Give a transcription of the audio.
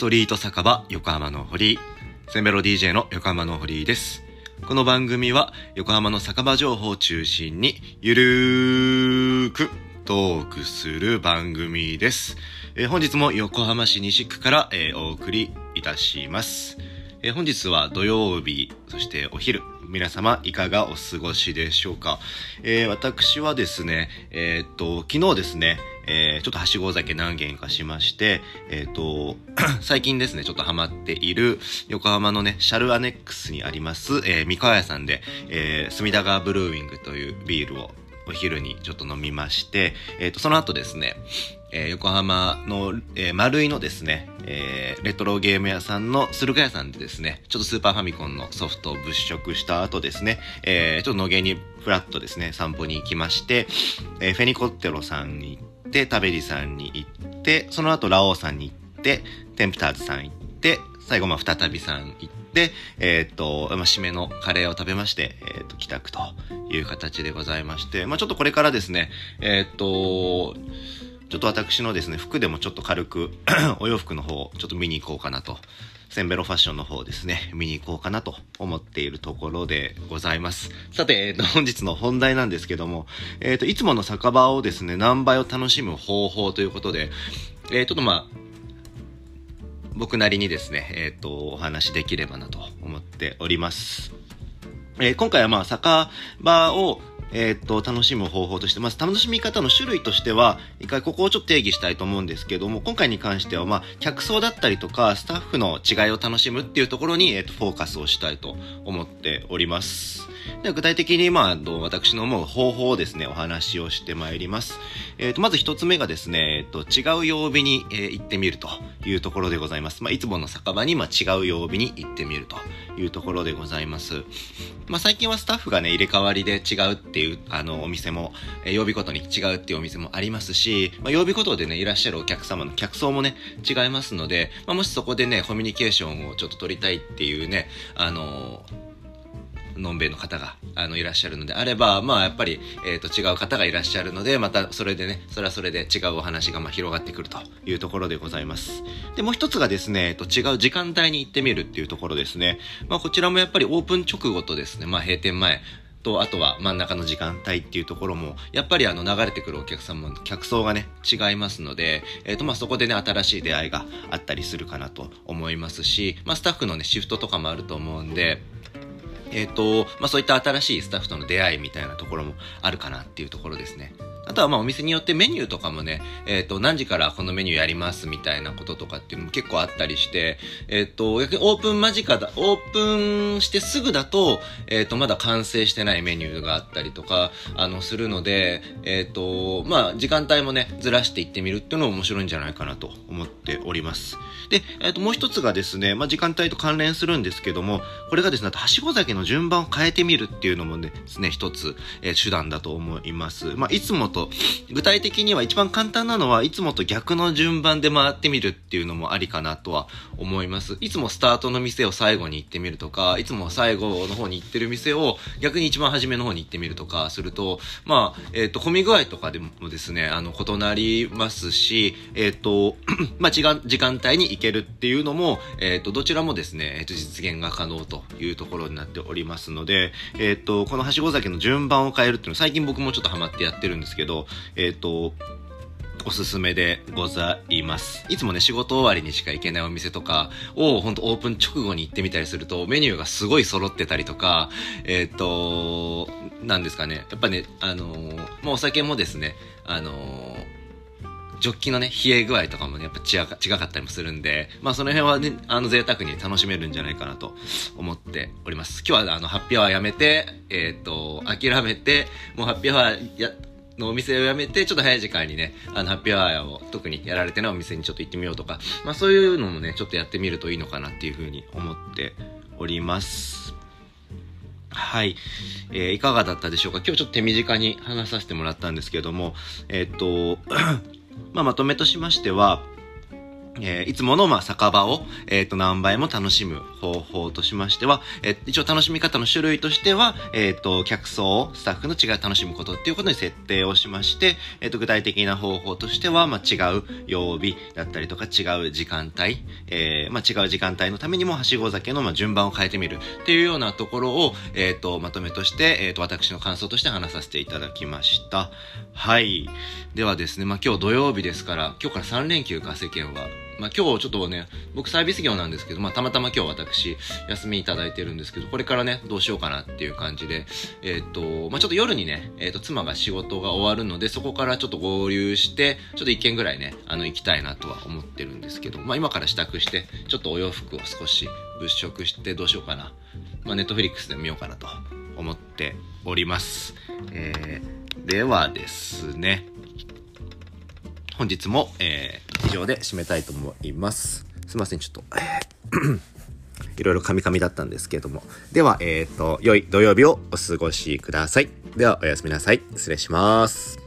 トリート酒場横浜の堀。センベロ DJ の横浜の堀井です。この番組は横浜の酒場情報を中心にゆるーくトークする番組です、えー本日も横浜市西区から、えーお送りいたします、えー本日は土曜日そしてお昼。皆様いかがお過ごしでしょうか、えー私はですねえーっと昨日ですねえちょっとはしご酒何軒かしまして、えーっと、最近ですね、ちょっとハマっている横浜のね、シャルアネックスにあります、えー三河屋さんで、えー隅田川ブルーウィングというビールをお昼にちょっと飲みまして、えーっと、その後ですね、えー横浜の、えー丸井のですね、えーレトロゲーム屋さんの駿河屋さんでですね、ちょっとスーパーファミコンのソフトを物色した後ですね、えーちょっと野毛にフラッとですね、散歩に行きまして、えーフェニコッテロさんに行って、タベリさんに行って、その後ラオウさんに行って、テンプターズさん行って、最後まあ再びさん行って、えーっと、まあ、締めのカレーを食べまして、えーっと、帰宅という形でございまして、まあちょっとこれからですね、えーっと、ちょっと私のですね、服でもちょっと軽く、お洋服の方、ちょっと見に行こうかなと。センベロファッションの方ですね、見に行こうかなと思っているところでございます。さて、えーと本日の本題なんですけども、えっ、と、いつもの酒場をですね、何倍を楽しむ方法ということで、えーちょっとまあ、僕なりにですね、えっ、と、お話できればなと思っております。えー今回はまあ、酒場を、えーっと、楽しむ方法として、まず楽しみ方の種類としては、一回ここをちょっと定義したいと思うんですけども、今回に関しては、まあ、客層だったりとか、スタッフの違いを楽しむっていうところに、えーっと、フォーカスをしたいと思っております。では具体的に、まあ、私の思う方法をですね、お話をしてまいります。えーっと、まず一つ目がですね、ーと、違う曜日に、えー行ってみるというところでございます。まあ、いつもの酒場に、まあ、違う曜日に行ってみるというところでございます。まあ、最近はスタッフがね、入れ替わりで違うっていう、あの、お店も、えー曜日ごとに違うっていうお店もありますし、まあ、曜日ごとでね、いらっしゃるお客様の客層もね、違いますので、まあ、もしそこでね、コミュニケーションをちょっと取りたいっていうね、あののんべいの方があのいらっしゃるのであれば、まあやっぱり、えー、と違う方がいらっしゃるので、またそれでね、それはそれで違うお話がま広がってくるというところでございます。で、もう一つがですね、えーと違う時間帯に行ってみるっていうところですね。まあこちらもやっぱりオープン直後とですね、まあ閉店前、と、あとは真ん中の時間帯っていうところも、やっぱりあの流れてくるお客様の客層がね、違いますので、えっ、とまあそこでね、新しい出会いがあったりするかなと思いますし、まあスタッフのね、シフトとかもあると思うんで、えっ、と、まあそういった新しいスタッフとの出会いみたいなところもあるかなっていうところですね。あとはまあお店によってメニューとかもね、えっ、と、何時からこのメニューやりますみたいなこととかっていうのも結構あったりして、えっ、と、逆にオープン間近だ、オープンしてすぐだと、えっ、と、まだ完成してないメニューがあったりとか、あの、するので、えっ、と、まあ時間帯もね、ずらしていってみるっていうのも面白いんじゃないかなと思っております。で、えっ、と、もう一つがですね、まあ時間帯と関連するんですけども、これがですね、あとはしご酒の順番を変えてみるっていうのもですね、一つ、え手段だと思います。まあ、いつもと、具体的には一番簡単なのは、いつもと逆の順番で回ってみるっていうのもありかなとは思います。いつもスタートの店を最後に行ってみるとか、いつも最後の方に行ってる店を逆に一番初めの方に行ってみるとかすると、まあ、えっ、と、混み具合とかでもですね、あの、異なりますし、えっ、と、まあ、時間、時間帯に行けるっていうのも、えっ、と、どちらもですね、えっ、と、実現が可能というところになっておりますので、えっ、と、このはしご酒の順番を変えるっていうのは最近僕もちょっとハマってやってるんですけど、けどえっ、と、おすすめでございます。いつもね、仕事終わりにしか行けないお店とかを、ほんとオープン直後に行ってみたりすると、メニューがすごい揃ってたりとか、えっ、と、なんですかね、やっぱね、あのーまあ、お酒もですね、あのージョッキのね、冷え具合とかもね、やっぱ違か違かったりもするんで、まあその辺はね、あの贅沢に楽しめるんじゃないかなと思っております。今日はあの、ハッピーアワーやめて、えっ、と、諦めて、もうハッピーアワーや、のお店を辞めて、ちょっと早い時間にね、あの、ハッピーアワーを特にやられてないお店にちょっと行ってみようとか、まあそういうのもね、ちょっとやってみるといいのかなっていうふうに思っております。はい。えーいかがだったでしょうか？今日ちょっと手短に話させてもらったんですけども、えーっと、まあまとめとしましては、えーいつもの、まあ、酒場を、えっ、と、何倍も楽しむ方法としましては、えー一応楽しみ方の種類としては、えっ、と、客層、スタッフの違いを楽しむことっていうことに設定をしまして、えっ、と、具体的な方法としては、まあ、違う曜日だったりとか、違う時間帯、えまあ、違う時間帯のためにも、はしご酒の、まあ、順番を変えてみるっていうようなところを、えっ、と、まとめとして、えっ、と、私の感想として話させていただきました。はい。ではですね、まあ、今日土曜日ですから、今日から3連休か、世間は。まあ、今日ちょっとね、僕サービス業なんですけど、まあ、たまたま今日私、休みいただいてるんですけど、これからね、どうしようかなっていう感じで、えっ、と、まあ、ちょっと夜にね、えっ、と、妻が仕事が終わるので、そこからちょっと合流して、ちょっと一軒ぐらいね、あの、行きたいなとは思ってるんですけど、まあ、今から支度して、ちょっとお洋服を少し物色してどうしようかな。まあ、ネットフリックスで見ようかなと思っております。えー、ではですね、本日も、えー以上で締めたいと思います。すいません、ちょっと、いろいろカミカミだったんですけれども。では、えっ、と、良い土曜日をお過ごしください。では、おやすみなさい。失礼します。